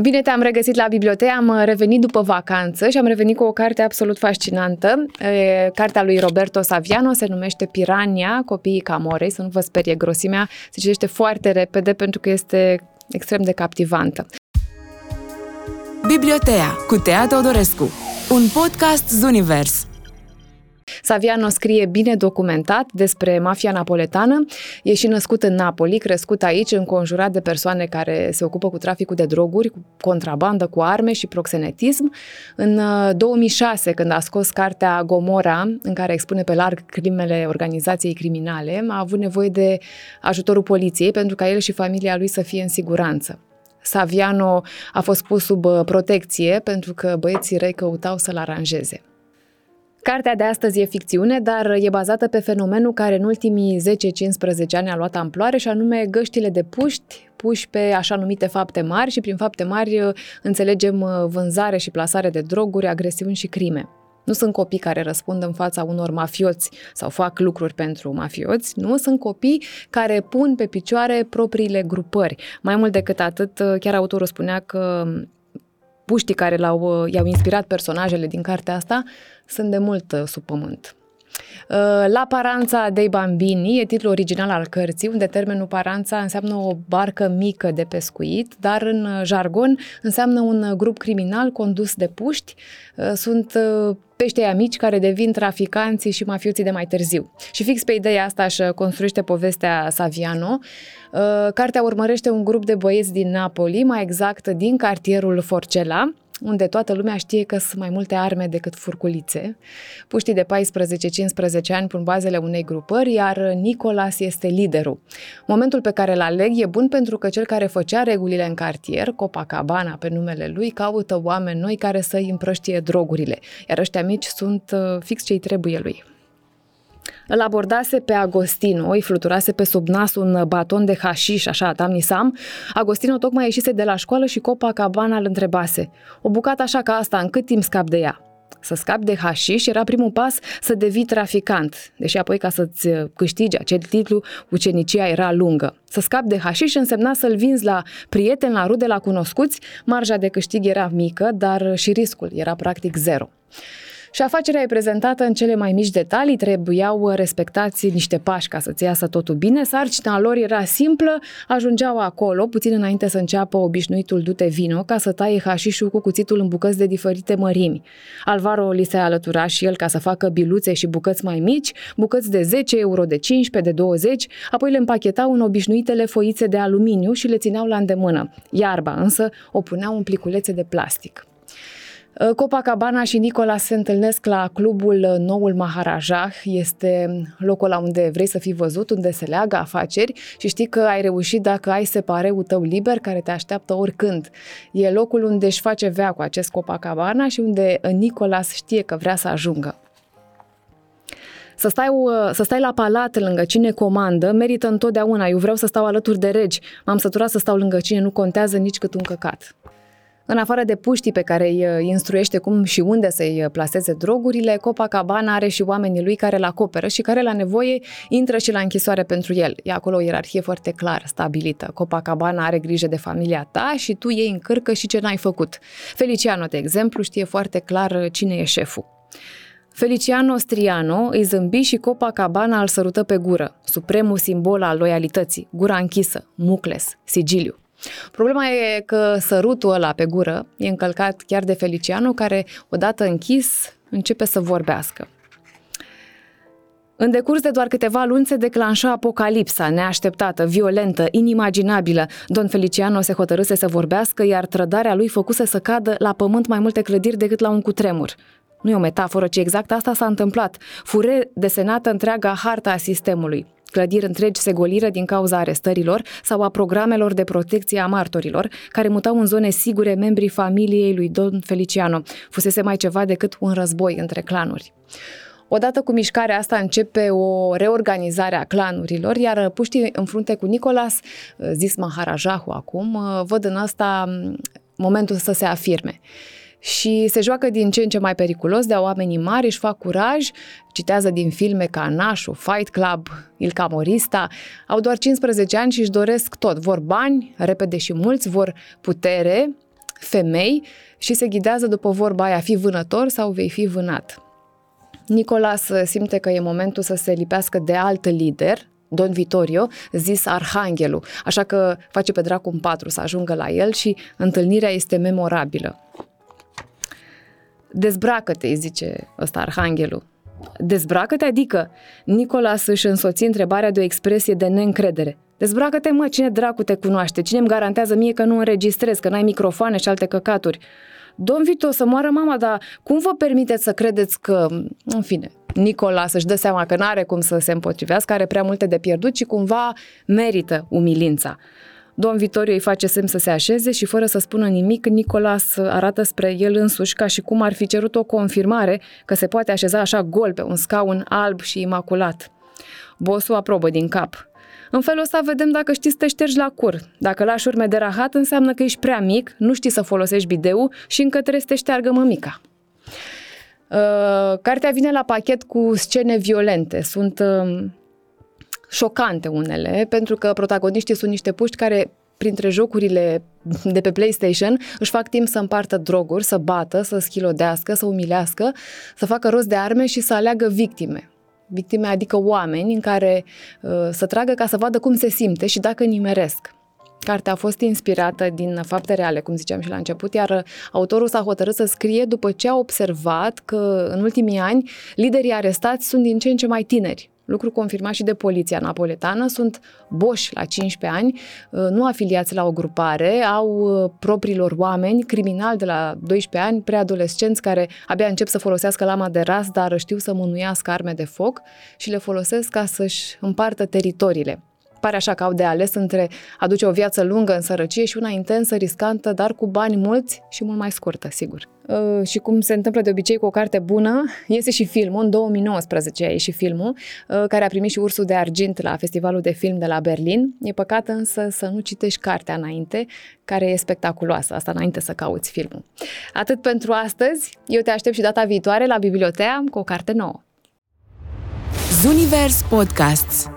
Bine te-am regăsit la bibliotecă, am revenit după vacanță și am revenit cu o carte absolut fascinantă. Cartea lui Roberto Saviano se numește Pirania, copiii Camorei, să nu vă sperie grosimea, se citește foarte repede pentru că este extrem de captivantă. Bibliotea cu Tea Teodorescu, un podcast Zunivers. Saviano scrie bine documentat despre mafia napoletană. E și născut în Napoli, crescut aici, înconjurat de persoane care se ocupă cu traficul de droguri, cu contrabandă, cu arme și proxenetism. În 2006, uh, când a scos cartea Gomora, în care expune pe larg crimele organizației criminale, a avut nevoie de ajutorul poliției pentru ca el și familia lui să fie în siguranță. Saviano a fost pus sub uh, protecție pentru că băieții răi căutau să-l aranjeze. Cartea de astăzi e ficțiune, dar e bazată pe fenomenul care în ultimii 10-15 ani a luat amploare și anume găștile de puști, puși pe așa numite fapte mari și prin fapte mari uh, înțelegem uh, vânzare și plasare de droguri, agresiuni și crime. Nu sunt copii care răspund în fața unor mafioți sau fac lucruri pentru mafioți, nu, sunt copii care pun pe picioare propriile grupări. Mai mult decât atât, uh, chiar autorul spunea că puștii care l-au, i-au inspirat personajele din cartea asta sunt de mult uh, sub pământ. Uh, La Paranța dei Bambini e titlul original al cărții, unde termenul Paranța înseamnă o barcă mică de pescuit, dar în uh, jargon înseamnă un grup criminal condus de puști. Sunt peștei mici care devin traficanții și mafioții de mai târziu. Și fix pe ideea asta își construiește povestea Saviano. Cartea urmărește un grup de băieți din Napoli, mai exact din cartierul Forcela, unde toată lumea știe că sunt mai multe arme decât furculițe. Puștii de 14-15 ani pun bazele unei grupări, iar Nicolas este liderul. Momentul pe care îl aleg e bun pentru că cel care făcea regulile în cartier, Copacabana pe numele lui, caută oameni noi care să-i împrăștie drogurile, iar ăștia mici sunt uh, fix ce-i trebuie lui. Îl abordase pe Agostino, îi fluturase pe sub nas un baton de hașiș, așa, tamnisam. Agostino tocmai ieșise de la școală și Copacabana îl întrebase. O bucată așa ca asta, în cât timp scap de ea? Să scapi de hașiș era primul pas să devii traficant, deși apoi ca să-ți câștigi acel titlu, ucenicia era lungă. Să scapi de hașiș însemna să-l vinzi la prieteni, la rude, la cunoscuți, marja de câștig era mică, dar și riscul era practic zero și afacerea e prezentată în cele mai mici detalii, trebuiau respectați niște pași ca să-ți iasă totul bine, sarcina lor era simplă, ajungeau acolo, puțin înainte să înceapă obișnuitul dute vino, ca să taie hașișul cu cuțitul în bucăți de diferite mărimi. Alvaro li se alătura și el ca să facă biluțe și bucăți mai mici, bucăți de 10 euro, de 15, de 20, apoi le împachetau în obișnuitele foițe de aluminiu și le țineau la îndemână. Iarba însă o puneau în pliculețe de plastic. Uh, Copacabana și Nicola se întâlnesc la clubul uh, Noul Maharajah. Este locul la unde vrei să fii văzut, unde se leagă afaceri și știi că ai reușit dacă ai separeul tău liber care te așteaptă oricând. E locul unde își face vea cu acest Copacabana și unde uh, Nicolas știe că vrea să ajungă. Să stai, să stai la palat lângă cine comandă merită întotdeauna. Eu vreau să stau alături de regi. M-am săturat să stau lângă cine nu contează nici cât un căcat. În afară de puștii pe care îi uh, instruiește cum și unde să-i uh, plaseze drogurile, Copacabana are și oamenii lui care îl acoperă și care la nevoie intră și la închisoare pentru el. E acolo o ierarhie foarte clar stabilită. Copacabana are grijă de familia ta și tu iei în cârcă și ce n-ai făcut. Feliciano, de exemplu, știe foarte clar uh, cine e șeful. Feliciano Striano îi zâmbi și Copacabana îl sărută pe gură, supremul simbol al loialității, gura închisă, mucles, sigiliu. Problema e că sărutul ăla pe gură e încălcat chiar de Feliciano, care, odată închis, începe să vorbească. În decurs de doar câteva luni se declanșa apocalipsa, neașteptată, violentă, inimaginabilă. Don Feliciano se hotărâse să vorbească, iar trădarea lui făcuse să cadă la pământ mai multe clădiri decât la un cutremur. Nu e o metaforă, ci exact asta s-a întâmplat. Fure desenată întreaga harta a sistemului clădiri întregi se goliră din cauza arestărilor sau a programelor de protecție a martorilor, care mutau în zone sigure membrii familiei lui Don Feliciano. Fusese mai ceva decât un război între clanuri. Odată cu mișcarea asta începe o reorganizare a clanurilor, iar puștii în frunte cu Nicolas, zis Maharajahu acum, văd în asta momentul să se afirme și se joacă din ce în ce mai periculos de oamenii mari, își fac curaj, citează din filme ca Nașu, Fight Club, Il Camorista, au doar 15 ani și își doresc tot. Vor bani, repede și mulți, vor putere, femei și se ghidează după vorba aia, fi vânător sau vei fi vânat. Nicolas simte că e momentul să se lipească de alt lider, Don Vitorio, zis Arhanghelul, așa că face pe dracu un patru să ajungă la el și întâlnirea este memorabilă. Dezbracă-te, îi zice ăsta Arhanghelul. Dezbracă-te, adică Nicolas își însoți întrebarea de o expresie de neîncredere. Dezbracă-te, mă, cine dracu te cunoaște? Cine îmi garantează mie că nu înregistrez, că n-ai microfoane și alte căcaturi? Domn Vito, să moară mama, dar cum vă permiteți să credeți că, în fine, Nicola să-și dă seama că nu are cum să se împotrivească, are prea multe de pierdut și cumva merită umilința. Domn Vitorio îi face semn să se așeze și fără să spună nimic, Nicolas arată spre el însuși ca și cum ar fi cerut o confirmare că se poate așeza așa gol pe un scaun alb și imaculat. Bosul aprobă din cap. În felul ăsta vedem dacă știți să te ștergi la cur. Dacă lași urme de rahat, înseamnă că ești prea mic, nu știi să folosești bideu și încă trebuie să te șteargă mămica. Uh, cartea vine la pachet cu scene violente. Sunt uh, șocante unele, pentru că protagoniștii sunt niște puști care printre jocurile de pe PlayStation își fac timp să împartă droguri, să bată, să schilodească, să umilească, să facă rost de arme și să aleagă victime. Victime adică oameni în care uh, să tragă ca să vadă cum se simte și dacă nimeresc. Cartea a fost inspirată din fapte reale, cum ziceam și la început, iar autorul s-a hotărât să scrie după ce a observat că în ultimii ani liderii arestați sunt din ce în ce mai tineri, lucru confirmat și de poliția napoletană, sunt boși la 15 ani, uh, nu afiliați la o grupare, au uh, propriilor oameni, criminali de la 12 ani, preadolescenți care abia încep să folosească lama de ras, dar știu să mânuiască arme de foc și le folosesc ca să-și împartă teritoriile pare așa că au de ales între a duce o viață lungă în sărăcie și una intensă, riscantă, dar cu bani mulți și mult mai scurtă, sigur. Uh, și cum se întâmplă de obicei cu o carte bună, iese și filmul, în 2019 a ieșit filmul, uh, care a primit și ursul de argint la Festivalul de Film de la Berlin. E păcat însă să nu citești cartea înainte, care e spectaculoasă, asta înainte să cauți filmul. Atât pentru astăzi, eu te aștept și data viitoare la bibliotea cu o carte nouă. Zunivers Podcasts